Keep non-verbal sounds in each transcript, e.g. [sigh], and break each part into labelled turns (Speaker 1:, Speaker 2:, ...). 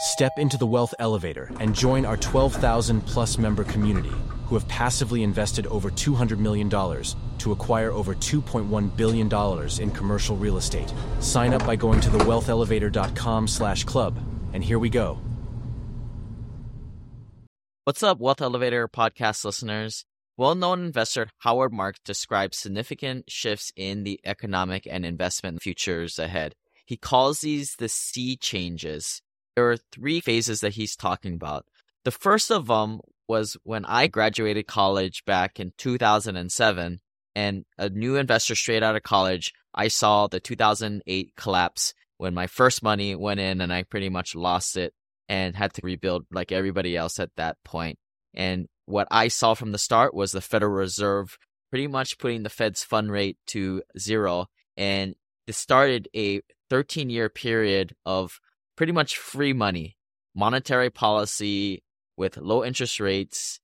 Speaker 1: Step into the Wealth Elevator and join our 12,000 plus member community who have passively invested over $200 million to acquire over $2.1 billion in commercial real estate. Sign up by going to thewealthelevator.com slash club. And here we go.
Speaker 2: What's up, Wealth Elevator podcast listeners? Well known investor Howard Marks describes significant shifts in the economic and investment futures ahead. He calls these the sea changes. There are three phases that he's talking about. The first of them was when I graduated college back in 2007, and a new investor straight out of college, I saw the 2008 collapse when my first money went in and I pretty much lost it and had to rebuild like everybody else at that point. And what I saw from the start was the Federal Reserve pretty much putting the Fed's fund rate to zero. And it started a 13 year period of pretty much free money, monetary policy with low interest rates.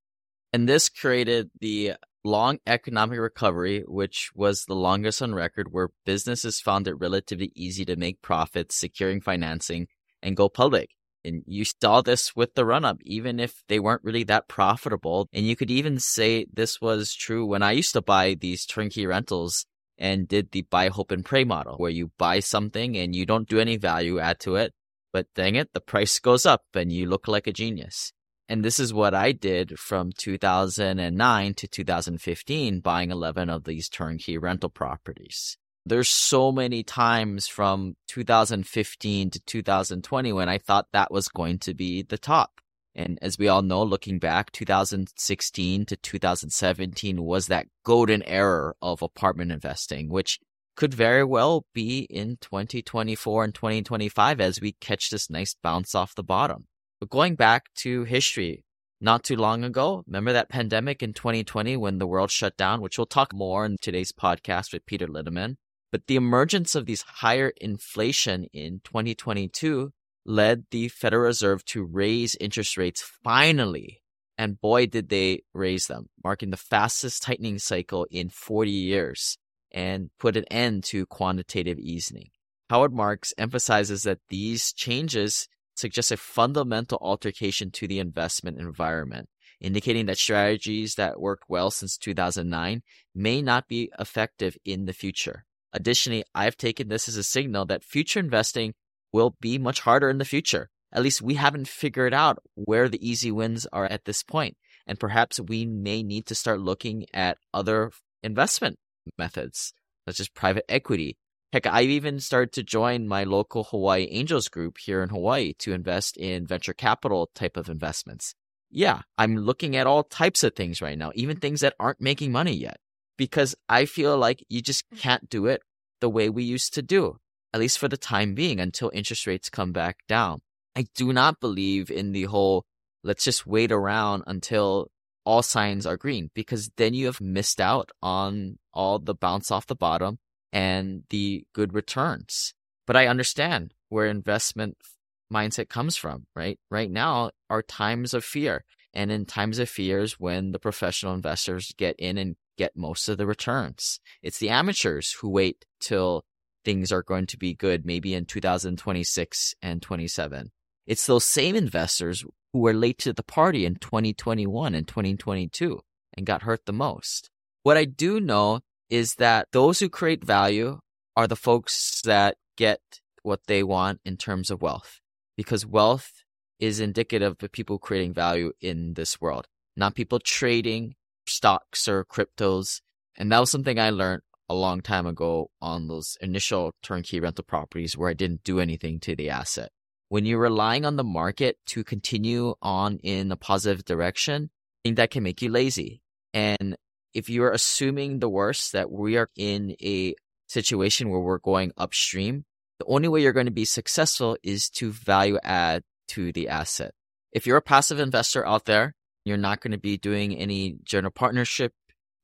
Speaker 2: And this created the long economic recovery, which was the longest on record, where businesses found it relatively easy to make profits, securing financing, and go public. And you saw this with the run up, even if they weren't really that profitable. And you could even say this was true when I used to buy these turnkey rentals and did the buy, hope, and pray model, where you buy something and you don't do any value add to it. But dang it, the price goes up and you look like a genius. And this is what I did from 2009 to 2015, buying 11 of these turnkey rental properties there's so many times from 2015 to 2020 when I thought that was going to be the top. And as we all know, looking back, 2016 to 2017 was that golden era of apartment investing, which could very well be in 2024 and 2025 as we catch this nice bounce off the bottom. But going back to history, not too long ago, remember that pandemic in 2020 when the world shut down, which we'll talk more in today's podcast with Peter Linneman. But the emergence of these higher inflation in 2022 led the Federal Reserve to raise interest rates finally. And boy, did they raise them, marking the fastest tightening cycle in 40 years and put an end to quantitative easing. Howard Marks emphasizes that these changes suggest a fundamental altercation to the investment environment, indicating that strategies that worked well since 2009 may not be effective in the future. Additionally, I've taken this as a signal that future investing will be much harder in the future. At least we haven't figured out where the easy wins are at this. And perhaps we may need to start looking at other investment methods, such as private equity. Heck, I've even started to join my local Hawaii Angels group here in Hawaii to invest in venture capital type of investments. Yeah, I'm looking at all types of things right now, even things that aren't making money yet because I feel like you just hmm. can't do it the way we used to do, at least for the time being until interest rates come back down. I do not believe in the whole let's just wait around until all signs are green because then you have missed out on all the bounce off the bottom and the good returns. But I understand where investment mindset comes from, right? Right now are times of fear. And in times of fears, when the professional investors get in and get most of the returns. It's the amateurs who wait till things are going to be good, maybe in 2026 and 27. It's those same investors who were late to the party in 2021 and 2022 and got hurt the most. What I do know is that those who create value are the folks that get what they want in terms of wealth because wealth is indicative of people creating value in this world, not people trading, stocks or cryptos. And that was something I learned a long time ago on those initial turnkey rental properties where I didn't do anything to the asset. When you're relying on the market to continue on in a positive direction, I think that can make you lazy. And if you're assuming the worst, that we are in a situation where we're going upstream, the only way you're going to be successful is to value add to the asset. If you're a passive investor out there you're not going to be doing any general partnership,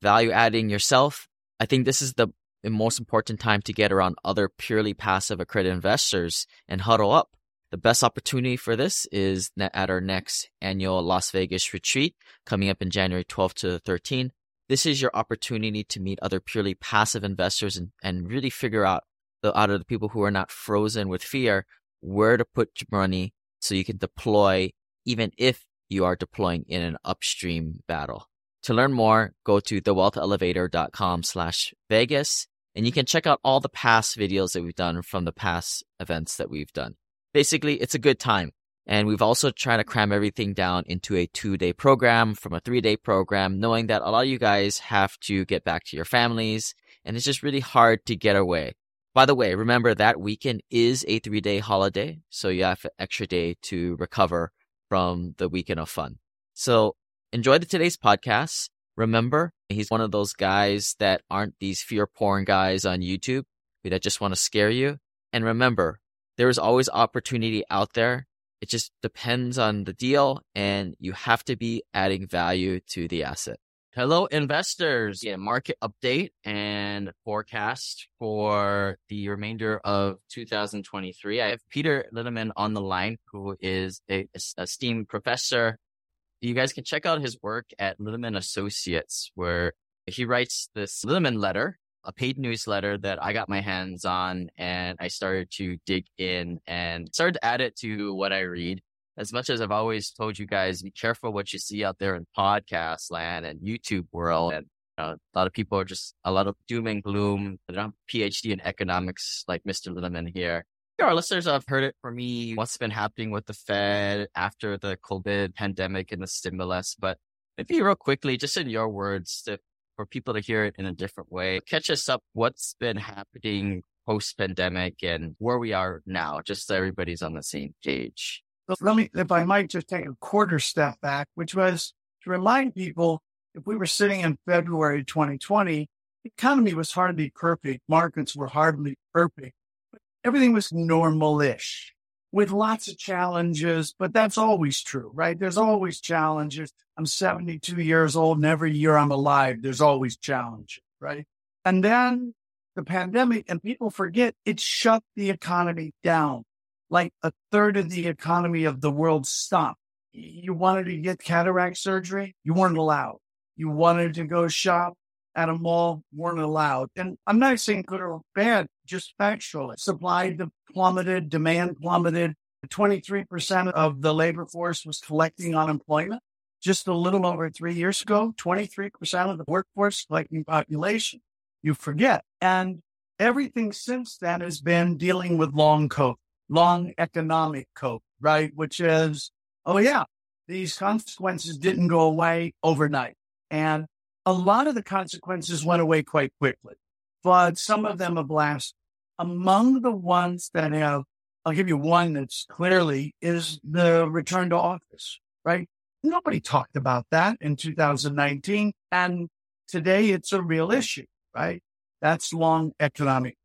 Speaker 2: value adding yourself. I think this is the most important time to get around other purely passive accredited investors and huddle up. The best opportunity for this is at our next annual Las Vegas retreat coming up in January 12th to 13th. This is your opportunity to meet other purely passive investors and, and really figure out the, out of the people who are not frozen with fear where to put your money so you can deploy even if you are deploying in an upstream battle. To learn more, go to thewealthelevator.com slash Vegas, and you can check out all the past videos that we've done from the past events that we've done. Basically, it's a good time. And we've also tried to cram everything down into a two day program from a three day program, knowing that a lot of you guys have to get back to your families and it's just really hard to get away. By the way, remember that weekend is a three day holiday. So you have an extra day to recover from the weekend of fun. So enjoy the today's podcast. Remember, he's one of those guys that aren't these fear porn guys on YouTube that just want to scare you. And remember, there is always opportunity out there it just depends on the deal and you have to be adding value to the asset. Hello, investors. Yeah, market update and forecast for the remainder of 2023. I have Peter Linneman on the line, who is a, esteemed professor. You guys can check out his work at Linneman Associates, where he writes this Linneman letter a paid newsletter that I got my hands on and I started to dig in and started to add it to what I read. As much as I've always told you guys, be careful what you see out there in podcast land and YouTube world. And uh, a lot of people are just a lot of doom and gloom. They don't have PhD in economics like Mr. Linneman here. Our listeners have heard it from me. What's been happening with the Fed after the COVID pandemic and the stimulus, but maybe real quickly, just in your words, to for people to hear it in a different way. Catch us up. What's been happening post pandemic and where we are now, just so everybody's on the same page.
Speaker 3: So let me, if I might just take a quarter step back, which was to remind people if we were sitting in February 2020, the economy was hardly perfect. Markets were hardly perfect. But everything was normal-ish with lots of challenges, but that's always true, right? There's always challenges. I'm 72 years old and every year I'm alive, there's always challenges, right? And then the pandemic and people forget it shut the economy down. Like a third of the economy of the world stopped. You wanted to get cataract surgery, you weren't allowed. You wanted to go shop at a mall, weren't allowed. And I'm not saying good or bad, just factually. Supply plummeted, demand plummeted. 23% of the labor force was collecting unemployment. Just a little over three years ago, 23% of the workforce collecting population. You forget. And everything since then has been dealing with long COVID, long economic COVID, right? Which is, oh yeah, these consequences didn't go away overnight. And a lot of the consequences went away quite quickly, but some of them have lasted among the ones that have, I'll give you one that's clearly is the return to office, right? Nobody talked about that in 2019. And today it's a real issue, right? That's long economic.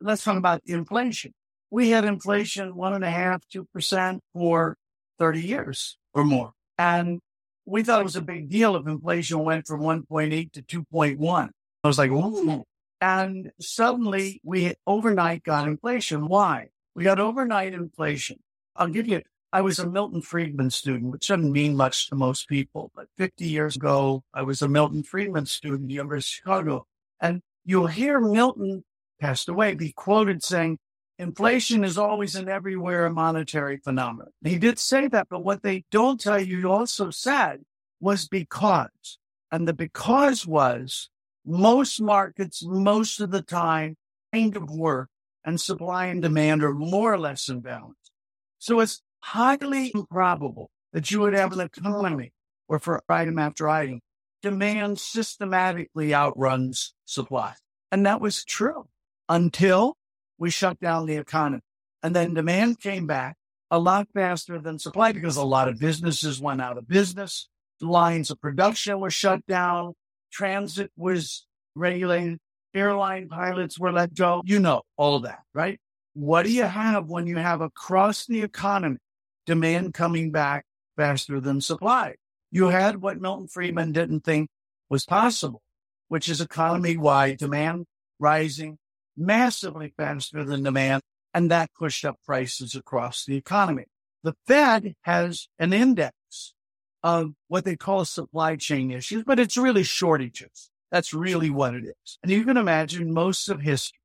Speaker 3: Let's talk about inflation. We had inflation one and a half, two percent for 30 years or more. And we thought it was a big deal if inflation went from 1.8 to 2.1. I was like, Ooh, and suddenly we overnight got inflation. Why? We got overnight inflation. I'll give you, I was a Milton Friedman student, which doesn't mean much to most people, but 50 years ago, I was a Milton Friedman student the University of Chicago. And you'll hear Milton passed away be quoted saying, inflation is always and everywhere a monetary phenomenon. He did say that, but what they don't tell you, also said was because. And the because was most markets, most of the time, kind of work and supply and demand are more or less in balance. So it's highly improbable that you would have an economy where for item after item, demand systematically outruns supply. And that was true until we shut down the economy. And then demand came back a lot faster than supply because a lot of businesses went out of business. Lines of production were shut down transit was regulated, airline pilots were let go. You know, all that, right? What do you have when you have across the economy demand coming back faster than supply? You had what Milton Friedman didn't think was possible, which is economy wide demand rising massively faster than demand. And that pushed up prices across the economy. The Fed has an index of what they call supply chain issues, but it's really shortages. That's really what it is. And you can imagine most of history,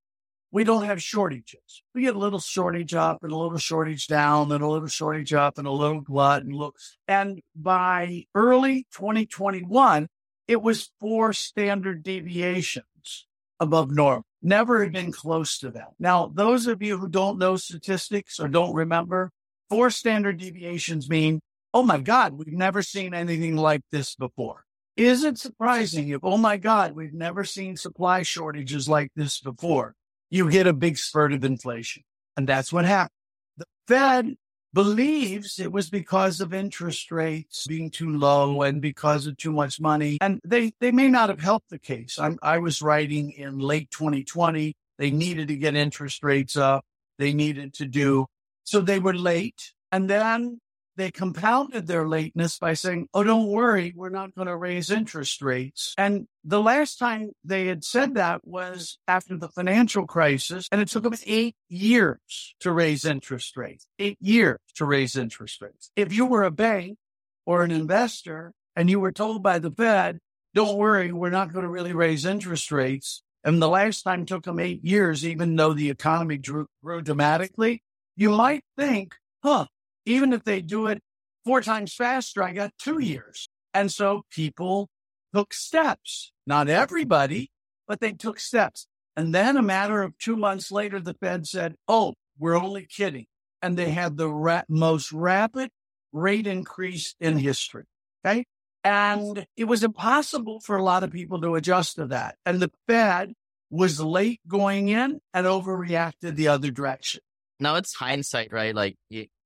Speaker 3: we don't have shortages. We get a little shortage up and a little shortage down and a little shortage up and a little glut and look. And by early 2021, it was four standard deviations above normal. Never had been close to that. Now, those of you who don't know statistics or don't remember, four standard deviations mean, oh my God, we've never seen anything like this before. Is it surprising if, oh my God, we've never seen supply shortages like this before? you get a big spurt of inflation. And that's what happened. The Fed believes it was because of interest rates being too low and because of too much money. And they, they may not have helped the case. I'm, I was writing in late 2020. They needed to get interest rates up. They needed to do. So they were late. And then they compounded their lateness by saying, Oh, don't worry, we're not going to raise interest rates. And the last time they had said that was after the financial crisis, and it took them eight years to raise interest rates, eight years to raise interest rates. If you were a bank or an investor and you were told by the Fed, don't worry, we're not going to really raise interest rates. And the last time took them eight years, even though the economy grew, grew dramatically, you might think, huh, even if they do it four times faster, I got two mm-hmm. years. And so people took steps. Not everybody, but they took steps. And then a matter of two months later, the Fed said, Oh, we're only kidding. And they had the ra- most rapid rate increase in history. Okay. And it was impossible for a lot of people to adjust to that. And the Fed was late going in and overreacted the other direction.
Speaker 2: Now it's hindsight, right? Like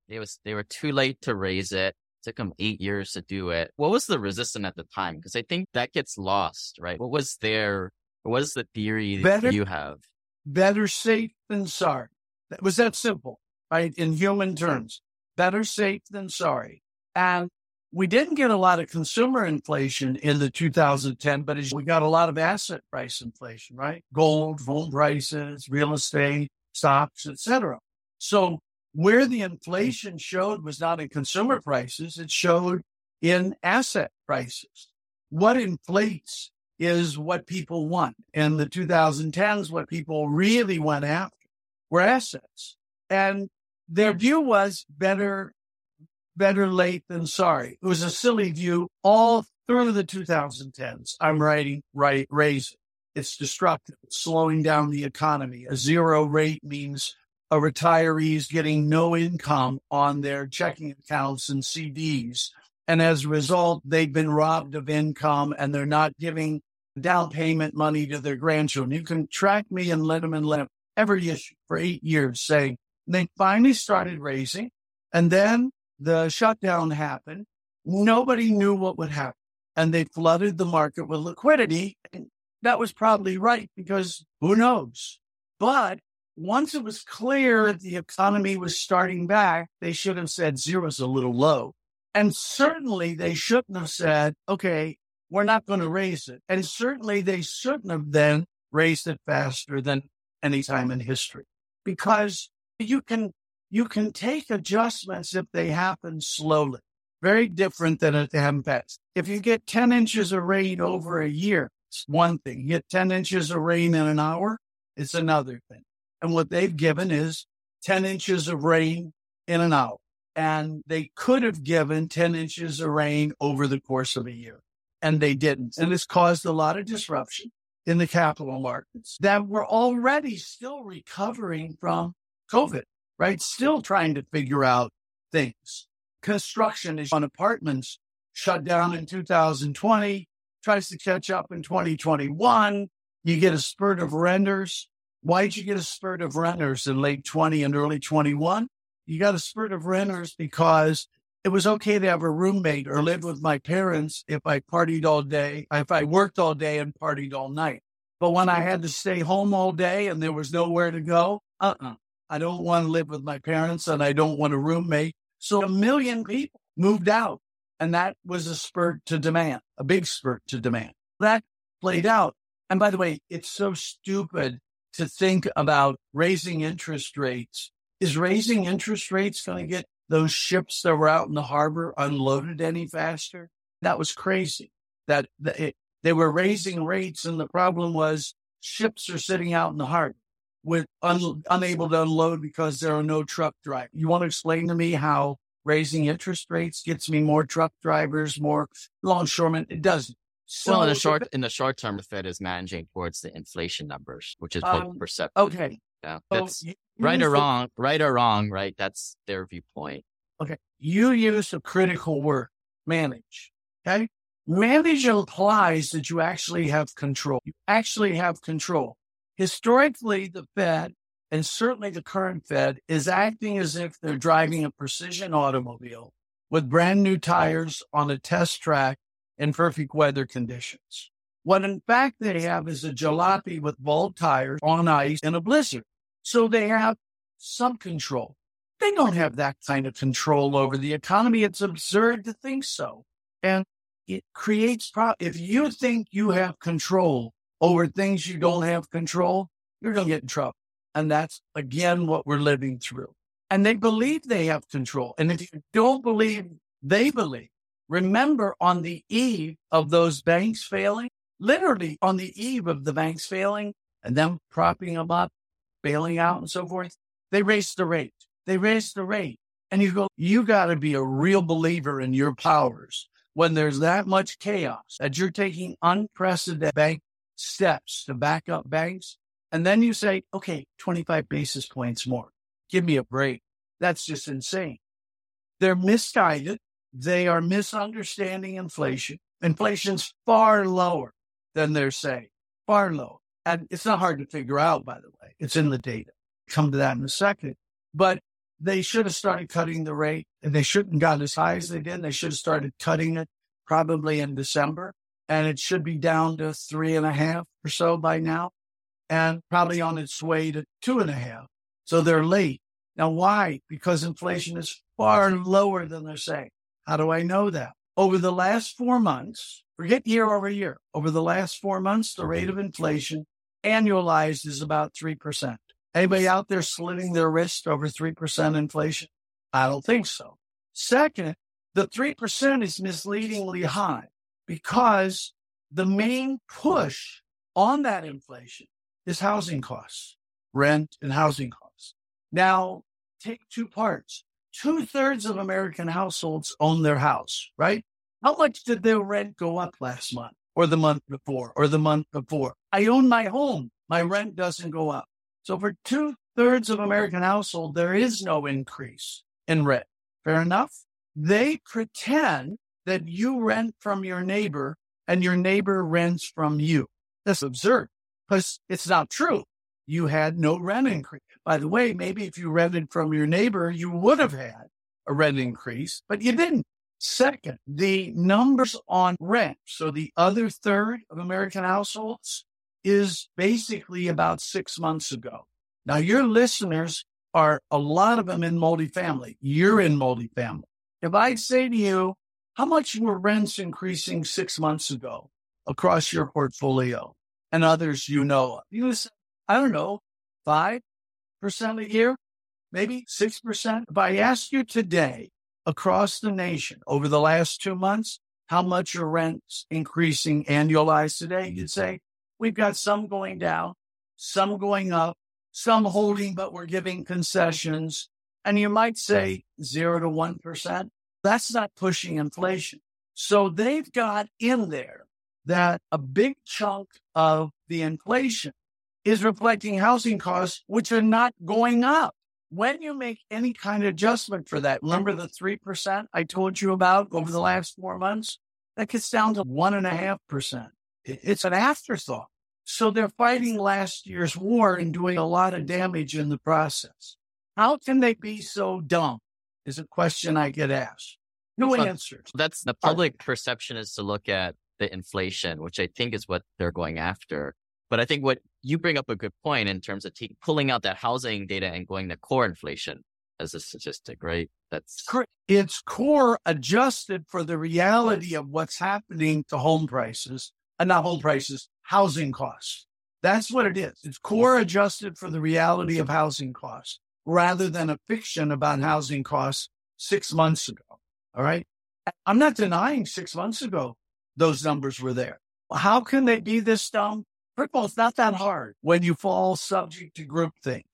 Speaker 2: it was they were too late to raise it. it. Took them eight years to do it. What was the resistance at the time? Because I think that gets lost, right? What was their what is the theory better, you have?
Speaker 3: Better safe than sorry. That was that simple, right? In human terms, better safe than sorry. And we didn't get a lot of consumer inflation in the 2010, but we got a lot of asset price inflation, right? Gold, home prices, real estate, stocks, etc. So where the inflation showed was not in consumer prices, it showed in asset prices. What inflates is what people want. In the 2010s, what people really went after were assets. And their view was better, better late than sorry. It was a silly view all through the 2010s. I'm writing, right, raise. It's destructive, it's slowing down the economy. A zero rate means a retirees getting no income on their checking accounts and CDs. And as a result, they've been robbed of income and they're not giving down payment money to their grandchildren. You can track me and let them and let them every issue for eight years saying they finally started raising and then the shutdown happened. Nobody knew what would happen and they flooded the market with liquidity. And that was probably right because who knows? But once it was clear that the economy was starting back, they should have said zero's a little low. And certainly they shouldn't have said, okay, we're not going to raise it. And certainly they shouldn't have then raised it faster than any time in history because you can, you can take adjustments if they happen slowly. Very different than if they happen fast. If you get 10 inches of rain over a year, it's one thing. You get 10 inches of rain in an hour, it's another thing. And what they've given is 10 inches of rain in an hour. And they could have given 10 inches of rain over the course of a year. And they didn't. And this caused a lot of disruption in the capital markets that were already still recovering from COVID, right? Still trying to figure out things. Construction on apartments shut down in 2020, tries to catch up in 2021. You get a spurt of renters why did you get a spurt of renters in late 20 and early 21? You got a spurt of renters because it was okay to have a roommate or live with my parents if I partied all day, if I worked all day and partied all night. But when I had to stay home all day and there was nowhere to go, uh uh-uh. uh I don't want to live with my parents and I don't want a roommate. So a million people moved out. And that was a spurt to demand, a big spurt to demand. That played out. And by the way, it's so stupid to think about raising interest rates. Is raising interest rates going to get those ships that were out in the harbor unloaded any faster? That was crazy. That, it, they were raising rates, and the problem was ships are sitting out in the harbor. with un- unable to unload because there are no truck drivers. You want to explain to me how raising interest rates gets me more truck drivers, more longshoremen? It doesn't.
Speaker 2: So well, in the short in the short term, the Fed is managing towards the inflation numbers, which is um, perceptive.
Speaker 3: Okay,
Speaker 2: yeah, that's so right or wrong, right or wrong, right? That's their viewpoint.
Speaker 3: Okay, you use a critical word, manage. Okay, manage implies that you actually have control. You actually have control. Historically, the Fed and certainly the current Fed is acting as if they're driving a precision automobile with brand new tires on a test track in perfect weather conditions. What in fact they have is a jalopy with bald tires on ice in a blizzard. So they have some control. They don't have that kind of control over the economy. It's absurd to think so. And it creates, pro- if you think you have control over things you don't have control, you're going to get in trouble. And that's again what we're living through. And they believe they have control. And if you don't believe they believe, remember on the eve of those banks failing, literally on the eve of the banks failing and them propping them up, bailing out and so forth, they raised the rate. They raised the rate. And you go, you got to be a real believer in your powers when there's that much chaos that you're taking unprecedented bank steps to back up banks and then you say, okay, 25 basis points more. Give me a break. That's just insane. They're misguided. They are misunderstanding inflation. Inflation's far lower than they're saying, far lower. And it's not hard to figure out, by the way. It's in the data. Come to that in a second. But they should have started cutting the rate and they shouldn't have got as high as they did. They should have started cutting it probably in December and it should be down to three and a half or so by now and probably on its way to two and a half. So they're late. Now, why? Because inflation is far lower than they're saying. How do I know that? Over the last four months, forget year over year, over the last four months, the rate mm-hmm. of inflation annualized is about 3%. Anybody out there slitting their wrist over 3% inflation? I don't think so. Second, the 3% is misleadingly high because the main push on that inflation is housing costs, rent and housing costs. Now, take two parts. Two thirds of American households own their house, right? How much did their rent go up last month or the month before or the month before? I own my home. My rent doesn't go up. So for two thirds of American household, there is no increase in rent. Fair enough. They pretend that you rent from your neighbor and your neighbor rents from you. That's absurd because it's not true. You had no rent increase. By the way, maybe if you rented from your neighbor, you would have had a rent increase, but you didn't. Second, the numbers on rent. So the other third of American households is basically about six months ago. Now your listeners are a lot of them in multifamily. You're in multifamily. If I say to you, how much were rents increasing six months ago across your portfolio? and others you know. You I don't know, 5% a year, maybe 6%. If I ask you today across the nation over the last two months, how much your rent's increasing annualized today, you'd mm-hmm. say, we've got some going down, some going up, some holding, but we're giving concessions. And you might say zero to 1%. That's not pushing inflation. So they've got in there that a big chunk of the inflation is reflecting housing costs, which are not going up. When you make any kind of adjustment for that, remember the 3% I told you about over the last four months? That gets down to one and a half percent. It's an afterthought. So they're fighting last year's war and doing a lot of damage in the process. How can they be so dumb? Is a question I get asked. No answers.
Speaker 2: That's the public perception is to look at the inflation, which I think is what they're going after. But I think what you bring up a good point in terms of t- pulling out that housing data and going to core inflation as a statistic, right?
Speaker 3: That's it's core adjusted for the reality of what's happening to home prices, and uh, not home prices, housing costs. That's what it is. It's core adjusted for the reality of housing costs rather than a fiction about housing costs six months ago. All right. I'm not denying six months ago those numbers were there. How can they be this dumb? It's not that hard when you fall subject to groupthink.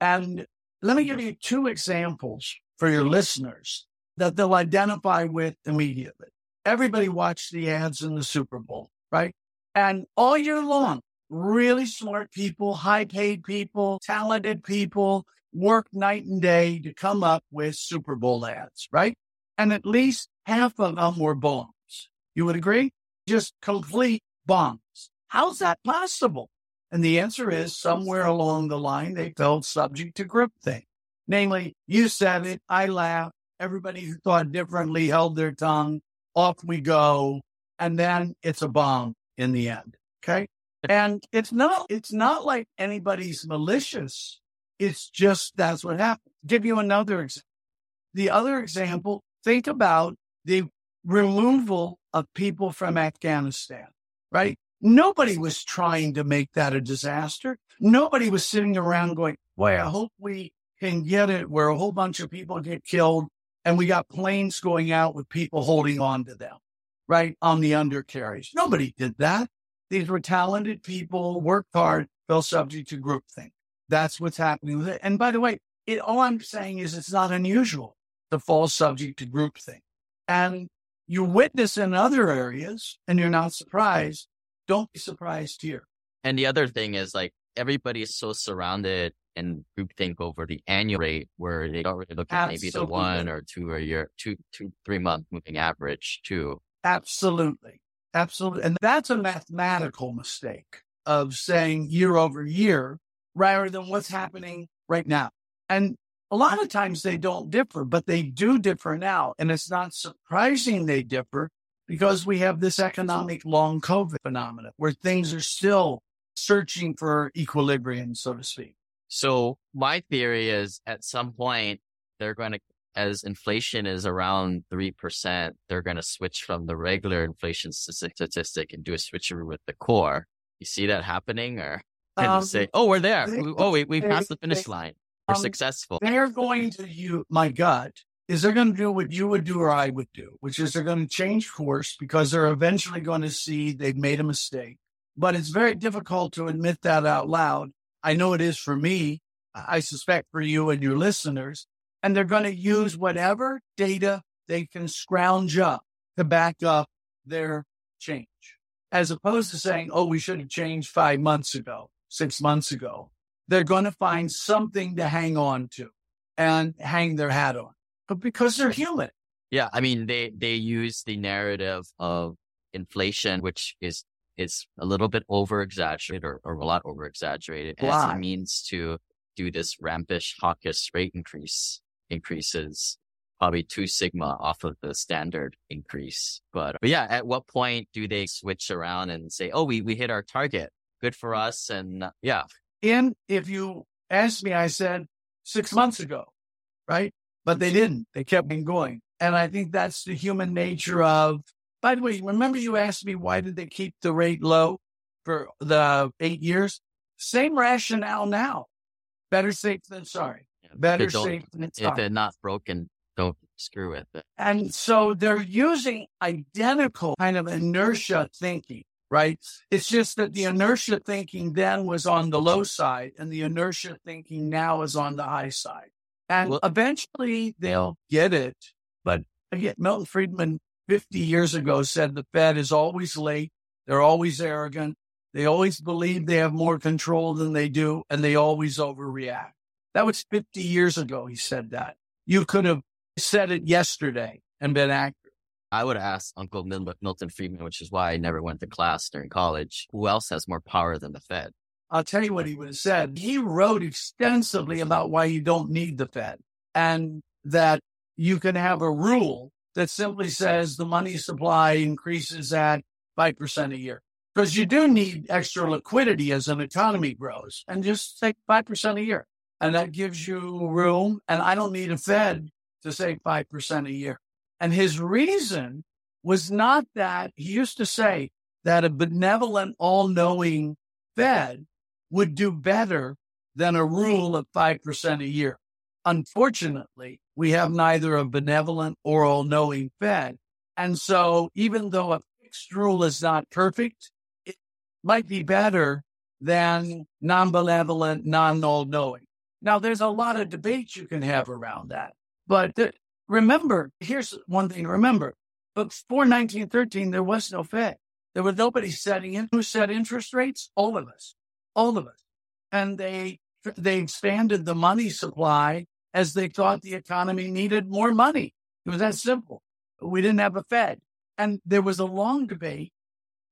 Speaker 3: And let me give you two examples for your listeners that they'll identify with immediately. Everybody watched the ads in the Super Bowl, right? And all year long, really smart people, high paid people, talented people work night and day to come up with Super Bowl ads, right? And at least half of them were bombs. You would agree? Just complete bombs. How's that possible? And the answer is somewhere along the line, they felt subject to groupthink. Namely, you said it, I laughed, everybody who thought differently held their tongue, off we go, and then it's a bomb in the end. Okay. And it's not, it's not like anybody's malicious. It's just that's what happened. Give you another example. The other example, think about the removal of people from Afghanistan, right? Nobody was trying to make that a disaster. Nobody was sitting around going, boy, I hope we can get it where a whole bunch of people get killed and we got planes going out with people holding on to them, right? On the undercarriage. Nobody did that. These were talented people, worked hard, fell subject to groupthink. That's what's happening with it. And by the way, it, all I'm saying is it's not unusual to fall subject to groupthink. And you witness in other areas and you're not surprised. Don't be surprised here.
Speaker 2: And the other thing is like everybody is so surrounded and groupthink over the annual rate where they don't really look at Absolutely. maybe the one or two or year, two, two, three month moving average too.
Speaker 3: Absolutely. Absolutely. And that's a mathematical mistake of saying year over year rather than what's happening right now. And a lot of times they don't differ, but they do differ now. And it's not surprising they differ because we have this economic long COVID phenomenon where things are still searching for equilibrium, so to speak.
Speaker 2: So my theory is at some point they're going to, as inflation is around 3%, they're going to switch from the regular inflation statistic and do a switcheroo with the core. You see that happening or [laughs] and um, say, oh, we're there. They, oh, we, we passed the finish they, line. We're um, successful.
Speaker 3: They're going to you, my gut is they're going to do what you would do or I would do, which is they're going to change course because they're eventually going to see they've made a mistake. But it's very difficult to admit that out loud. I know it is for me. I suspect for you and your listeners. And they're going to use whatever data they can scrounge up to back up their change, as opposed to saying, oh, we should have changed five months ago, six months ago. They're going to find something to hang on to and hang their hat on, but because they're human.
Speaker 2: Yeah. I mean, they, they use the narrative of inflation, which is is a little bit over exaggerated or, or, a lot over exaggerated as a means to do this rampish hawkish rate increase increases probably two sigma off of the standard increase. But, but yeah, at what point do they switch around and say, oh, we, we hit our target. Good for us. And uh, yeah.
Speaker 3: And if you asked me, I said six months ago, right? But they mm-hmm. didn't. They kept going. And I think that's the human nature of by the way, remember you asked me why did they keep the rate low for the eight years? Same rationale now. Better safe than sorry. Better safe than sorry.
Speaker 2: If they're not broken, don't screw with it.
Speaker 3: And so they're using identical kind of inertia thinking, right? It's just that the inertia thinking then was on the low side and the inertia thinking now is on the high side. And well, eventually they'll get it. But again, Milton Friedman 50 years ago said the Fed is always late. They're always arrogant. They always believe they have more control than they do, and they always overreact. That was 50 years ago. He said that. You could have said it yesterday and been accurate.
Speaker 2: I would ask Uncle Milton Friedman, which is why I never went to class during college, who else has more power than the Fed?
Speaker 3: I'll tell you what he would have said. He wrote extensively about why you don't need the Fed and that you can have a rule that simply says the money supply increases at 5% a year. Because you do need extra liquidity as an economy grows and just take 5% a year. And that gives you room. And I don't need a Fed to say 5% a year. And his reason was not that he used to say that a benevolent, all knowing Fed would do better than a rule of 5% a year. Unfortunately, we have neither a benevolent or all knowing Fed. And so even though a fixed rule is not perfect, it might be better than non-benevolent, non-all-knowing. Now, there's a lot of debate you can have around that. But th- remember, here's one thing to remember. Before 1913, there was no Fed. There was nobody setting in. Who set interest rates? All of us. All of us. And they they expanded the money supply as they thought the economy needed more money. It was that simple. We didn't have a Fed. And there was a long debate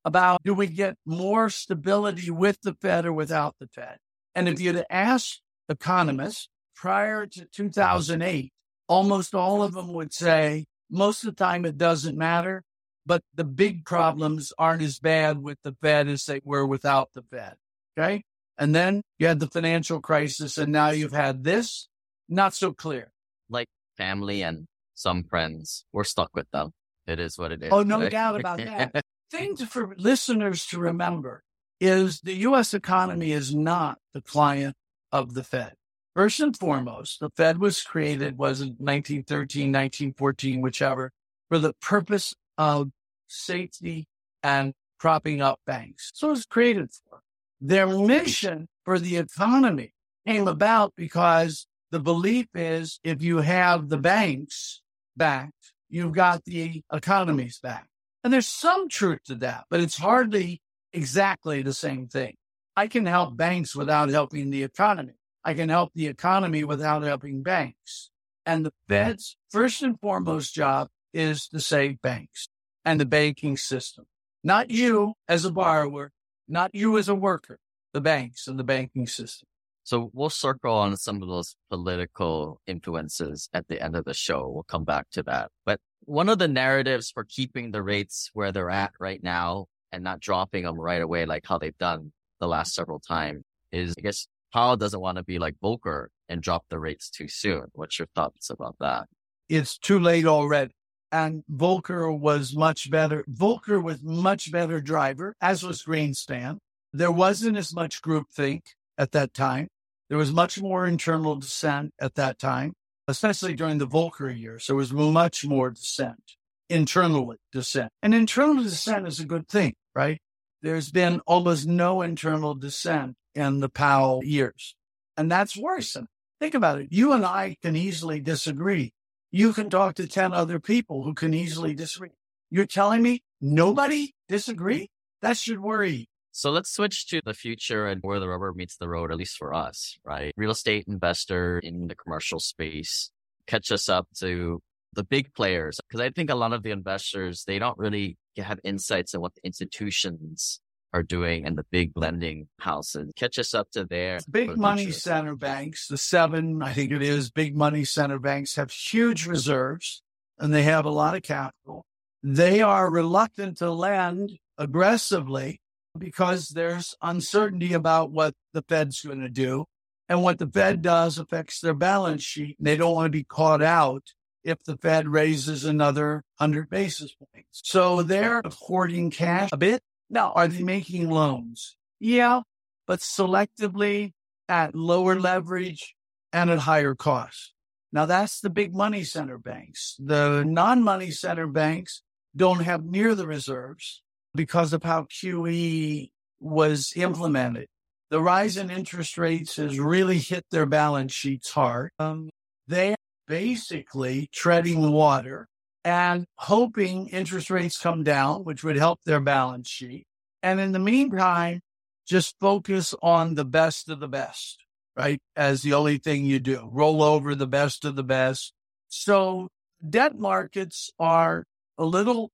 Speaker 3: about do we get more stability with the Fed or without the Fed? And if you'd asked economists prior to 2008, almost all of them would say most of the time it doesn't matter, but the big problems aren't as bad with the Fed as they were without the Fed. Okay. And then you had the financial crisis, and now you've had this. Not so clear.
Speaker 2: Like family and some friends, we're stuck with them. It is what it is.
Speaker 3: Oh, no doubt about that. [laughs] Things for listeners to remember is the U.S. economy is not the client of the Fed. First and foremost, the Fed was created, was in 1913, 1914, whichever, for the purpose of safety and propping up banks. So it was created for. Their mission for the economy came about because the belief is if you have the banks backed, you've got the economies back. And there's some truth to that, but it's hardly exactly the same thing. I can help banks without helping the economy. I can help the economy without helping banks. And the Fed's first and foremost job is to save banks and the banking system. Not you as a borrower, not you as a worker, the banks and the banking system.
Speaker 2: So we'll circle on some of those political influences at the end of the show. We'll come back to that. But one of the narratives for keeping the rates where they're at right now and not dropping them right away, like how they've done the last several times is, I guess, Powell doesn't want to be like Volcker and drop the rates too soon. What's your thoughts about that?
Speaker 3: It's too late already. And Volcker was much better. Volcker was much better driver, as was Greenspan. There wasn't as much groupthink at that time. There was much more internal dissent at that time, especially during the Volcker years. There was much more dissent, internal dissent. And internal dissent is a good thing, right? There's been almost no internal dissent in the Powell years. And that's worrisome. Think about it. You and I can easily disagree. You can talk to 10 other people who can easily disagree. You're telling me nobody disagree? That should worry.
Speaker 2: So let's switch to the future and where the rubber meets the road, at least for us, right? Real estate investor in the commercial space, catch us up to the big players. Cause I think a lot of the investors, they don't really have insights on what the institutions are doing and the big lending houses. Catch us up to there.
Speaker 3: Big money center banks, the seven, I think it is, big money center banks have huge reserves and they have a lot of capital. They are reluctant to lend aggressively because there's uncertainty about what the Fed's going to do. And what the Fed does affects their balance sheet. And they don't want to be caught out if the Fed raises another 100 basis points. So they're hoarding cash a bit now, are they making loans? Yeah, but selectively at lower leverage and at higher cost. Now that's the big money center banks. The non-money center banks don't have near the reserves because of how QE was implemented. The rise in interest rates has really hit their balance sheets hard. Um, they are basically treading water and hoping interest rates come down, which would help their balance sheet. And in the meantime, just focus on the best of the best, right? As the only thing you do, roll over the best of the best. So debt markets are a little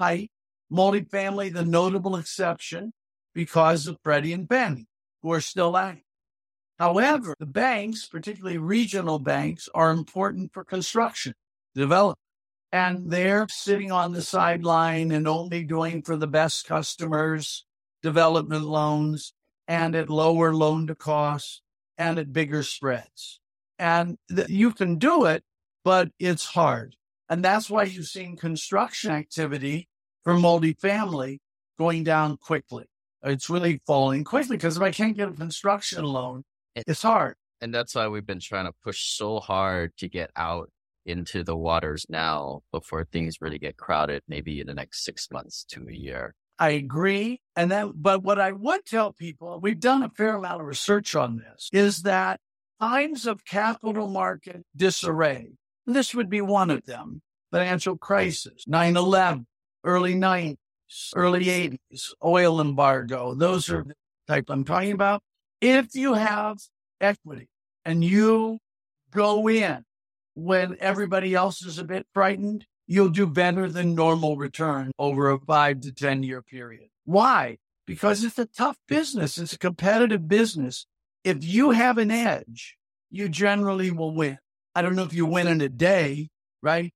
Speaker 3: tight. Multifamily, the notable exception because of Freddie and Fannie, who are still active. However, the banks, particularly regional banks, are important for construction development and they're sitting on the sideline and only doing for the best customers development loans and at lower loan to cost and at bigger spreads. And th- you can do it, but it's hard. And that's why you've seen construction activity for multifamily going down quickly. It's really falling quickly because if I can't get a construction loan, it's hard.
Speaker 2: And that's why we've been trying to push so hard to get out into the waters now before things really get crowded, maybe in the next six months to a year.
Speaker 3: I agree. And that, but what I would tell people, we've done a fair amount of research on this, is that times of capital market disarray, this would be one of them, financial crisis, 9 11, early 90s, early 80s, oil embargo. Those are the type I'm talking about. If you have equity and you go in when everybody else is a bit frightened, you'll do better than normal return over a five to 10 year period. Why? Because it's a tough business. It's a competitive business. If you have an edge, you generally will win. I don't know if you win in a day, right?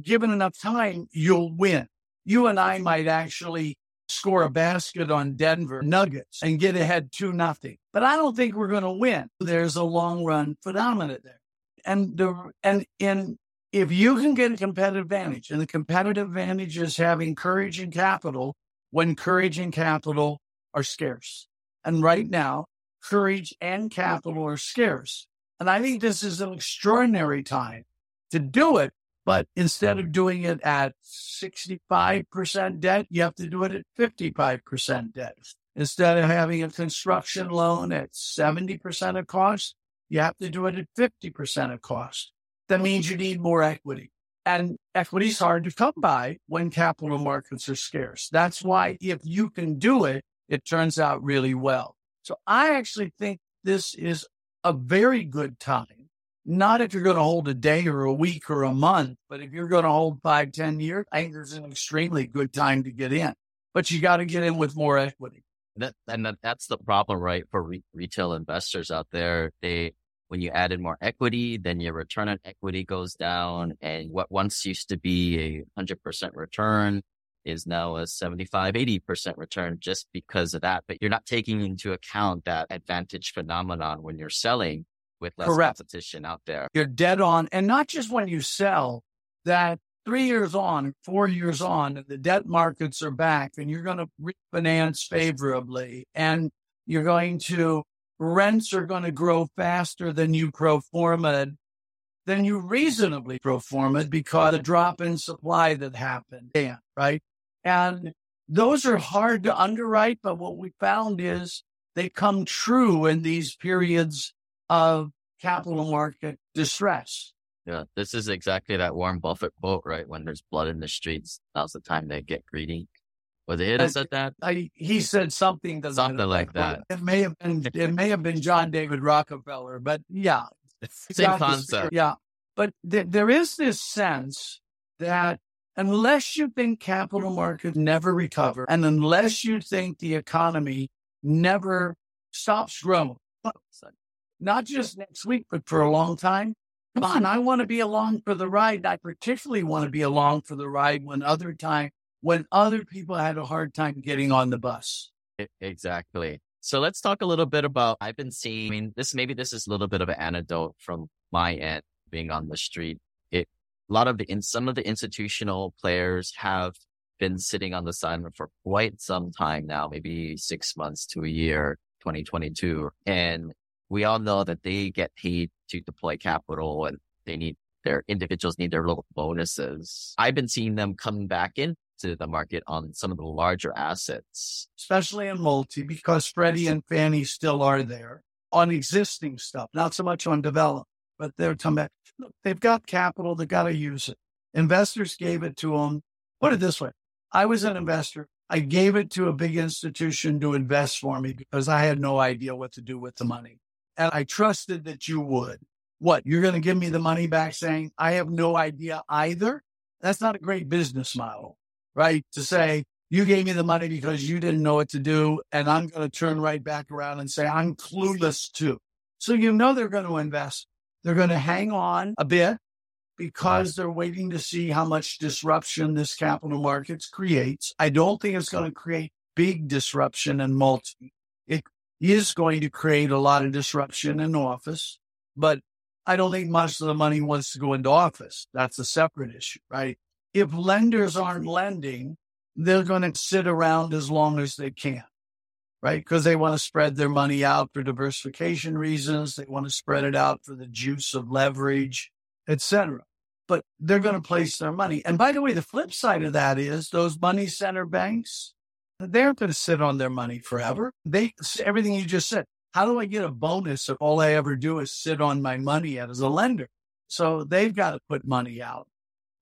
Speaker 3: Given enough time, you'll win. You and I might actually score a basket on Denver Nuggets and get ahead two nothing. But I don't think we're going to win. There's a long run phenomenon there. And the and in if you can get a competitive advantage, and the competitive advantage is having courage and capital when courage and capital are scarce. And right now, courage and capital are scarce. And I think this is an extraordinary time to do it. But instead of doing it at 65% debt, you have to do it at 55% debt. Instead of having a construction loan at 70% of cost, you have to do it at 50% of cost that means you need more equity. And equity is hard to come by when capital markets are scarce. That's why if you can do it, it turns out really well. So I actually think this is a very good time. Not if you're going to hold a day or a week or a month, but if you're going to hold five, ten years, I think there's an extremely good time to get in. But you got to get in with more equity.
Speaker 2: That, and that, that's the problem, right? For re- retail investors out there, they when you add in more equity, then your return on equity goes down. Mm-hmm. And what once used to be a 100% return is now a 75, 80% return just because of that. But you're not taking into account that advantage phenomenon when you're selling with less Correct. competition out there.
Speaker 3: You're dead on. And not just when you sell, that three years on, four years on, and the debt markets are back and you're going to refinance favorably and you're going to rents are going to grow faster than you pro forma, than you reasonably pro forma because a drop in supply that happened. Yeah, right. And those are hard to underwrite, but what we found is they come true in these periods of capital market distress.
Speaker 2: Yeah, this is exactly that Warren Buffett quote, right? When there's blood in the streets, now's the time they get greedy. Was it who said that?
Speaker 3: I, he said something
Speaker 2: something like that.
Speaker 3: It may have been [laughs] it may have been John David Rockefeller, but yeah,
Speaker 2: same concept.
Speaker 3: Yeah, but th- there is this sense that unless you think capital markets never recover, and unless you think the economy never stops growing, [laughs] not just next week, but for a long time. Come on, I want to be along for the ride. I particularly want to be along for the ride when other time when other people had a hard time getting on the bus.
Speaker 2: Exactly. So let's talk a little bit about I've been seeing I mean this maybe this is a little bit of an anecdote from my end being on the street. It a lot of the in some of the institutional players have been sitting on the sideline for quite some time now, maybe six months to a year, 2022. And we all know that they get paid to deploy capital and they need their individuals need their little bonuses. I've been seeing them coming back in to the market on some of the larger assets.
Speaker 3: Especially in multi, because Freddie and Fannie still are there on existing stuff, not so much on development, but they're coming back. Look, they've got capital, they've got to use it. Investors gave it to them. Put it this way I was an investor. I gave it to a big institution to invest for me because I had no idea what to do with the money. And I trusted that you would. What, you're going to give me the money back saying, I have no idea either? That's not a great business model right? To say, you gave me the money because you didn't know what to do. And I'm going to turn right back around and say, I'm clueless too. So you know they're going to invest. They're going to hang on a bit because they're waiting to see how much disruption this capital markets creates. I don't think it's going to create big disruption in multi. It is going to create a lot of disruption in office, but I don't think much of the money wants to go into office. That's a separate issue, right? If lenders aren't lending, they're going to sit around as long as they can, right? Because they want to spread their money out for diversification reasons. They want to spread it out for the juice of leverage, etc. But they're going to place their money. And by the way, the flip side of that is those money center banks, They aren't going to sit on their money forever. They, everything you just said, how do I get a bonus if all I ever do is sit on my money as a lender? So they've got to put money out,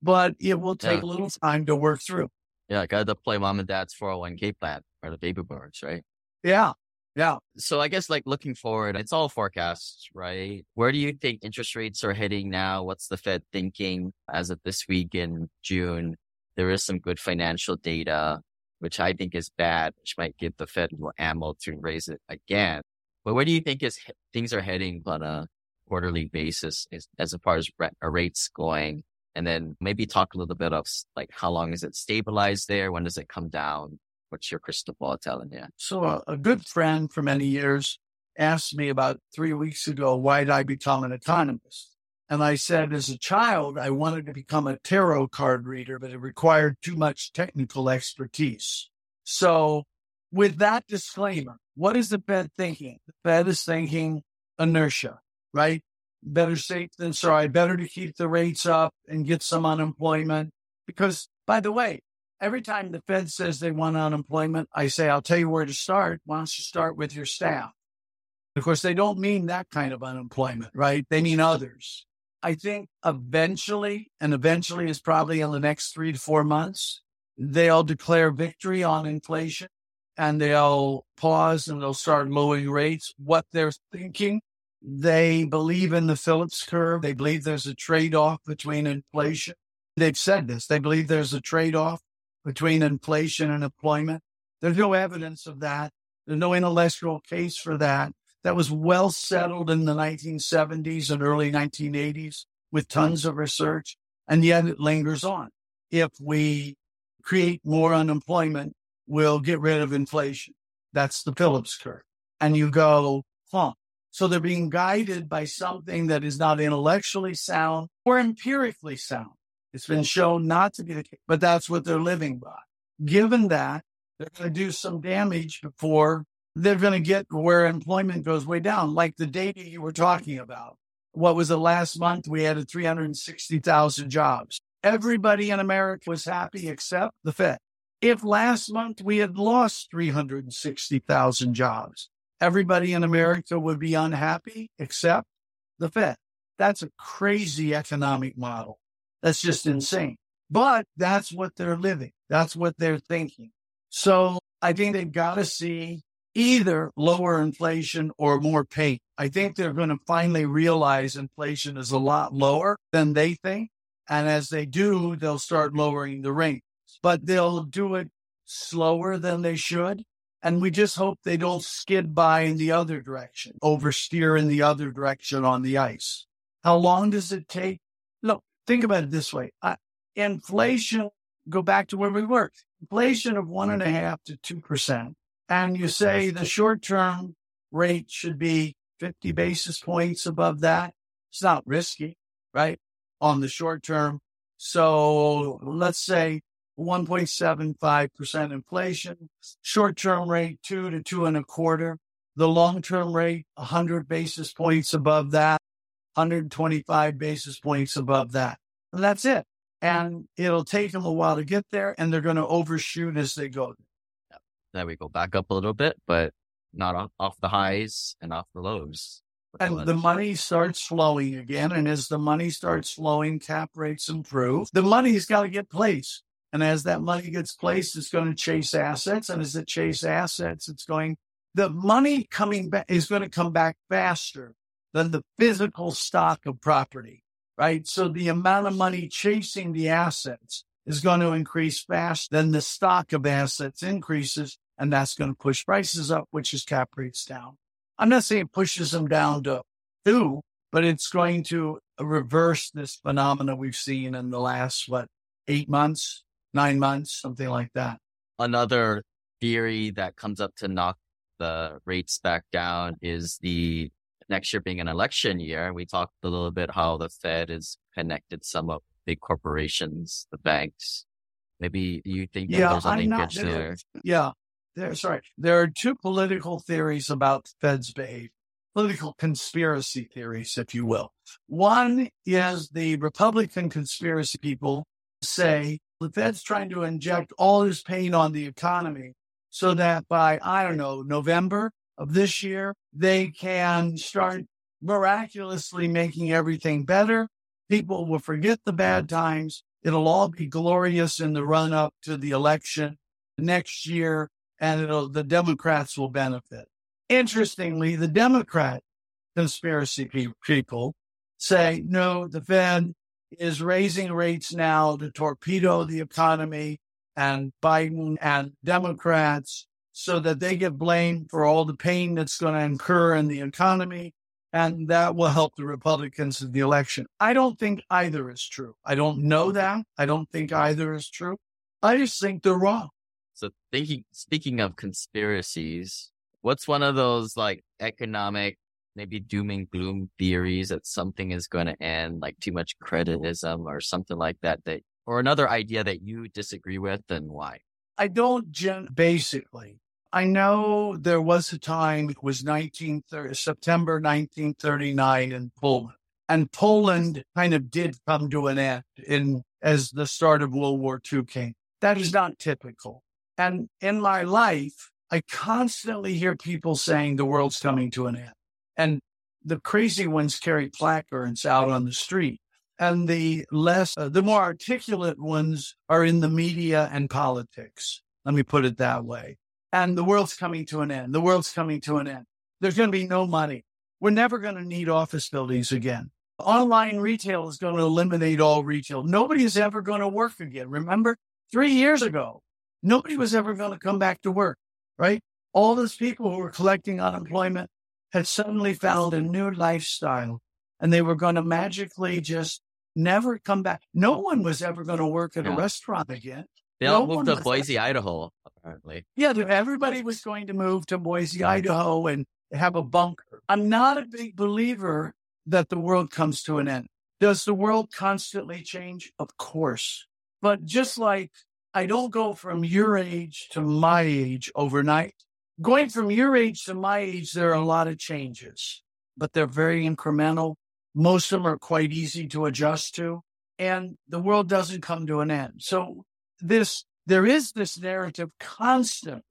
Speaker 3: but it will take yeah. a little time to work through.
Speaker 2: Yeah, got to play mom and dad's 401k plan or the baby boomers, right?
Speaker 3: Yeah. Yeah.
Speaker 2: So I guess like looking forward, it's all forecasts, right? Where do you think interest rates are heading now? What's the Fed thinking as of this week in June? There is some good financial data, which I think is bad, which might give the Fed more ammo to raise it again. But where do you think is things are heading on a quarterly basis as, as far as uh, rates going? And then maybe talk a little bit of like how long is it stabilized there? When does it come down? What's your crystal ball telling you?
Speaker 3: So uh, a good friend for many years asked me about three weeks ago, why did I become an economist? And I said, as a child, I wanted to become a tarot card reader, but it required too much technical expertise. So with that disclaimer, what is the Fed thinking? The Fed is thinking inertia, right? Better safe than sorry. Better to keep the rates up and get some unemployment. Because by the way, every time the Fed says they want unemployment, I say, I'll tell you where to start. Why don't you start with your staff? Of course, they don't mean that kind of unemployment, right? They mean others. I think eventually, and eventually is probably in the next three to four months, they'll declare victory on inflation and they'll pause and they'll start lowering rates. What they're thinking, they believe in the Phillips curve. They believe there's a trade off between inflation. They've said this. They believe there's a trade off between inflation and employment. There's no evidence of that. There's no intellectual case for that. That was well settled in the 1970s and early 1980s with tons of research. And yet it lingers on. If we create more unemployment, we'll get rid of inflation. That's the Phillips curve. And you go, huh. So they're being guided by something that is not intellectually sound or empirically sound. It's been shown not to be the case, but that's what they're living by. Given that, they're going to do some damage before they're going to get where employment goes way down, like the data you were talking about. What was the last month? We added 360,000 jobs. Everybody in America was happy except the Fed. If last month we had lost 360,000 jobs, everybody in America would be unhappy except the Fed. That's a crazy economic model. That's just insane. But that's what they're living. That's what they're thinking. So I think they've got to see either lower inflation or more pain. I think they're going to finally realize inflation is a lot lower than they think. And as they do, they'll start lowering the rates, but they'll do it slower than they should. And we just hope they don't skid by in the other direction, oversteer in the other direction on the ice. How long does it take? Look, think about it this way. Uh, inflation, go back to where we were. Inflation of one and a half to two percent. And you say the short term rate should be 50 basis points above that. It's not risky, right? On the short term. So let's say 1.75% inflation, short term rate two to two and a quarter. The long term rate, 100 basis points above that, 125 basis points above that. And that's it. And it'll take them a while to get there and they're going to overshoot as they go.
Speaker 2: There we go back up a little bit, but not off, off the highs and off the lows.
Speaker 3: And the money starts flowing again. And as the money starts flowing, cap rates improve. The money's got to get placed. And as that money gets placed, it's going to chase assets. And as it chase assets, it's going, the money coming back is going to come back faster than the physical stock of property, right? So the amount of money chasing the assets is going to increase fast, then the stock of assets increases, and that's going to push prices up, which is cap rates down. I'm not saying it pushes them down to two, but it's going to reverse this phenomena we've seen in the last, what, eight months, nine months, something like that.
Speaker 2: Another theory that comes up to knock the rates back down is the next year being an election year. We talked a little bit how the Fed is connected some of big corporations, the banks. Maybe you think yeah, there's a linkage there, there.
Speaker 3: Yeah. There, sorry. There are two political theories about Fed's behavior, political conspiracy theories, if you will. One is the Republican conspiracy people say the Fed's trying to inject all this pain on the economy so that by, I don't know, November of this year, they can start miraculously making everything better. People will forget the bad times. It'll all be glorious in the run up to the election next year, and the Democrats will benefit. Interestingly, the Democrat conspiracy people say, no, the Fed is raising rates now to torpedo the economy and Biden and Democrats so that they get blamed for all the pain that's going to incur in the economy. And that will help the Republicans in the election. I don't think either is true. I don't know that. I don't think either is true. I just think they're wrong.
Speaker 2: So thinking, speaking of conspiracies, what's one of those like economic maybe doom and gloom theories that something is going to end, like too much creditism or something like that, that, or another idea that you disagree with and why?
Speaker 3: I don't gen- basically. I know there was a time, it was 1930, September 1939 in Poland. And Poland kind of did come to an end in as the start of World War II came. That is not typical. And in my life, I constantly hear people saying the world's coming to an end. And the crazy ones carry placards out on the street. And the less, uh, the more articulate ones are in the media and politics. Let me put it that way. And the world's coming to an end. The world's coming to an end. There's going to be no money. We're never going to need office buildings again. Online retail is going to eliminate all retail. Nobody is ever going to work again. Remember three years ago, nobody was ever going to come back to work, right? All those people who were collecting unemployment had suddenly found a new lifestyle and they were going to magically just never come back. No one was ever going to work at yeah. a restaurant again.
Speaker 2: They all no moved to Boise, Idaho, apparently.
Speaker 3: Yeah, everybody was going to move to Boise, Idaho and have a bunker. I'm not a big believer that the world comes to an end. Does the world constantly change? Of course. But just like I don't go from your age to my age overnight, going from your age to my age, there are a lot of changes, but they're very incremental. Most of them are quite easy to adjust to, and the world doesn't come to an end. So this, there is this narrative constantly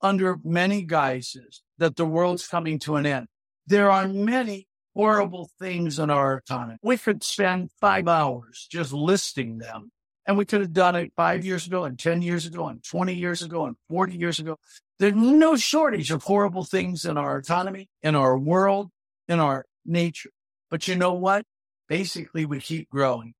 Speaker 3: under many guises that the world's coming to an end. There are many horrible things in our economy. We could spend five hours just listing them. And we could have done it five years ago and 10 years ago and 20 years ago and 40 years ago. There's no shortage of horrible things in our economy, in our world, in our nature. But you know what? Basically, we keep growing.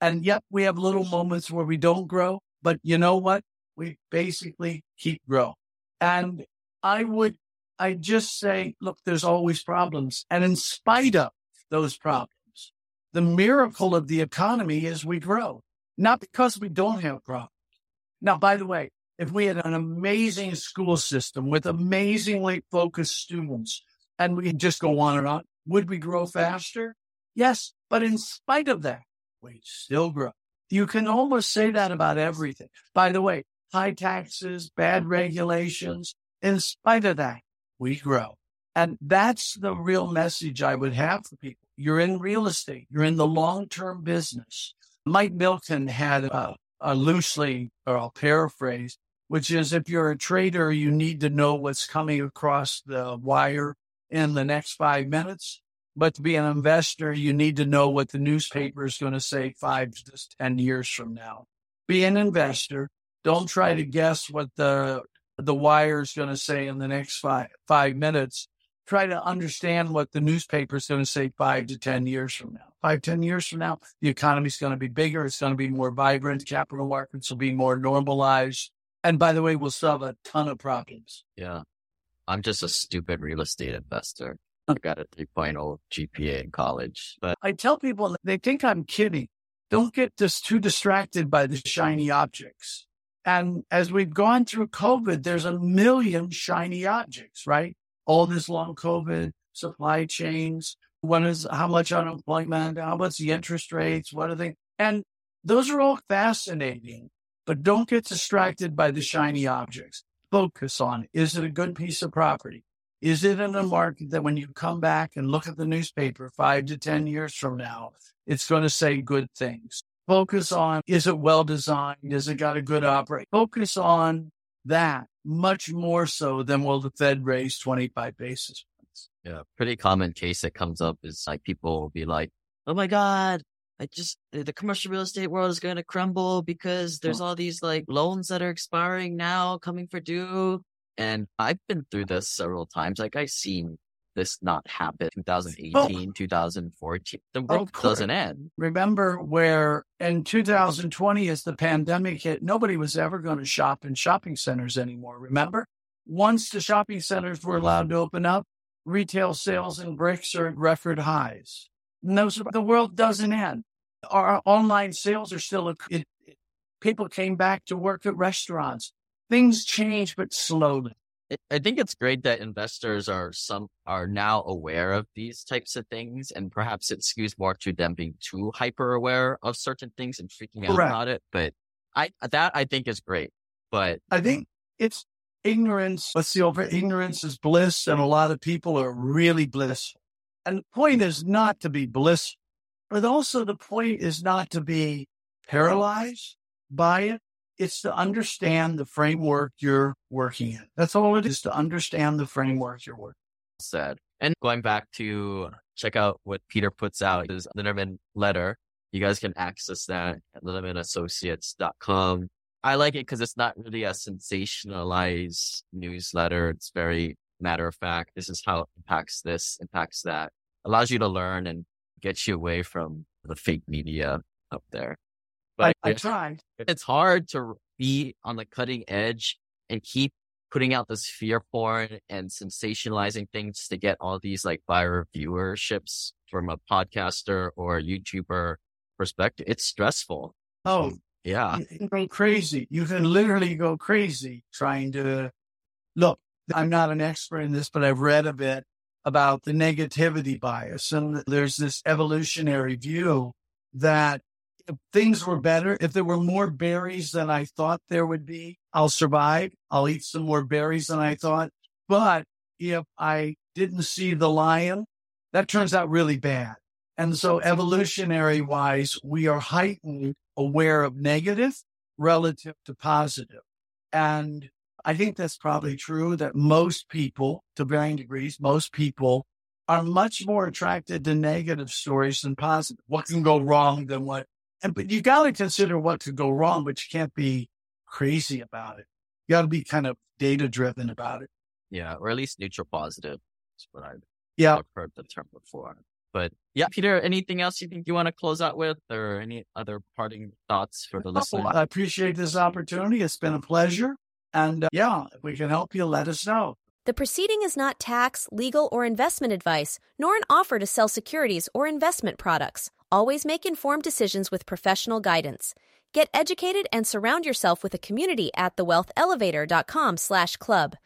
Speaker 3: And yet we have little moments where we don't grow. But you know what? We basically keep growing. And I would, I just say, look, there's always problems. And in spite of those problems, the miracle of the economy is we grow, not because we don't have problems. Now, by the way, if we had an amazing school system with amazingly focused students and we just go on and on, would we grow faster? Yes. But in spite of that, we still grow. You can almost say that about everything. By the way, high taxes, bad regulations, in spite of that, we grow. And that's the real message I would have for people. You're in real estate. You're in the long-term business. Mike Milton had a, a loosely, or I'll paraphrase, which is if you're a trader, you need to know what's coming across the wire in the next five minutes. But to be an investor, you need to know what the newspaper is going to say five to 10 years from now. Be an investor. Don't try to guess what the, the wire is going to say in the next five, five minutes. Try to understand what the newspaper is going to say five to 10 years from now. Five, 10 years from now, the economy is going to be bigger. It's going to be more vibrant. Capital markets will be more normalized and by the way, we'll solve a ton of problems.
Speaker 2: Yeah. I'm just a stupid real estate investor. I got a 3.0 GPA in college, but
Speaker 3: I tell people they think I'm kidding. Don't get just too distracted by the shiny objects. And as we've gone through COVID, there's a million shiny objects, right? All this long COVID, supply chains, what is, how much unemployment, how much the interest rates, what are they? And those are all fascinating. But don't get distracted by the shiny objects. Focus on is it a good piece of property? Is it in a market that when you come back and look at the newspaper five to 10 years from now, it's going to say good things? Focus on is it well designed? Is it got a good operate? Focus on that much more so than will the Fed raise 25 basis points.
Speaker 2: Yeah. Pretty common case that comes up is like people will be like, Oh my God, I just, the commercial real estate world is going to crumble because there's oh. all these like loans that are expiring now coming for due. And I've been through this several times. Like I've seen this not happen 2018, oh. 2014. The world oh, doesn't end.
Speaker 3: Remember where in 2020, as the pandemic hit, nobody was ever going to shop in shopping centers anymore. Remember? Once the shopping centers were allowed to open up, retail sales in bricks are at record highs. Those, the world doesn't end. Our online sales are still, it, it, people came back to work at restaurants. Things change, but slowly.
Speaker 2: I think it's great that investors are some are now aware of these types of things, and perhaps it skews more to them being too hyper aware of certain things and freaking out Correct. about it. But I that I think is great. But
Speaker 3: I think it's ignorance. Let's see, over ignorance is bliss, and a lot of people are really blissful. And the point mm. is not to be blissful, but also the point is not to be paralyzed by it it's to understand the framework you're working in. That's all it is to understand the framework you're working.
Speaker 2: Said. And going back to check out what Peter puts out is Linneman letter. You guys can access that at linnemanassociates.com. I like it because it's not really a sensationalized newsletter. It's very matter of fact. This is how it impacts this, impacts that. Allows you to learn and get you away from the fake media up there.
Speaker 3: But I, I tried.
Speaker 2: It's hard to be on the cutting edge and keep putting out this fear porn and sensationalizing things to get all these like viral viewerships from a podcaster or a YouTuber perspective. It's stressful.
Speaker 3: Oh,
Speaker 2: um, yeah.
Speaker 3: You go crazy. You can literally go crazy trying to look. I'm not an expert in this, but I've read a bit about the negativity bias. And there's this evolutionary view that if things were better, if there were more berries than I thought there would be, I'll survive. I'll eat some more berries than I thought. But if I didn't see the lion, that turns out really bad. And so evolutionary wise, we are heightened aware of negative relative to positive. And I think that's probably true that most people, to varying degrees, most people are much more attracted to negative stories than positive. What can go wrong than what and, but you got to consider what could go wrong, but you can't be crazy about it. You got to be kind of data driven about it.
Speaker 2: Yeah. Or at least neutral positive. That's what I've,
Speaker 3: yeah.
Speaker 2: I've heard the term before. But yeah, Peter, anything else you think you want to close out with or any other parting thoughts for the listeners?
Speaker 3: I appreciate this opportunity. It's been a pleasure. And uh, yeah, if we can help you, let us know.
Speaker 4: The proceeding is not tax, legal, or investment advice, nor an offer to sell securities or investment products. Always make informed decisions with professional guidance. Get educated and surround yourself with a community at thewealthelevator.com slash club.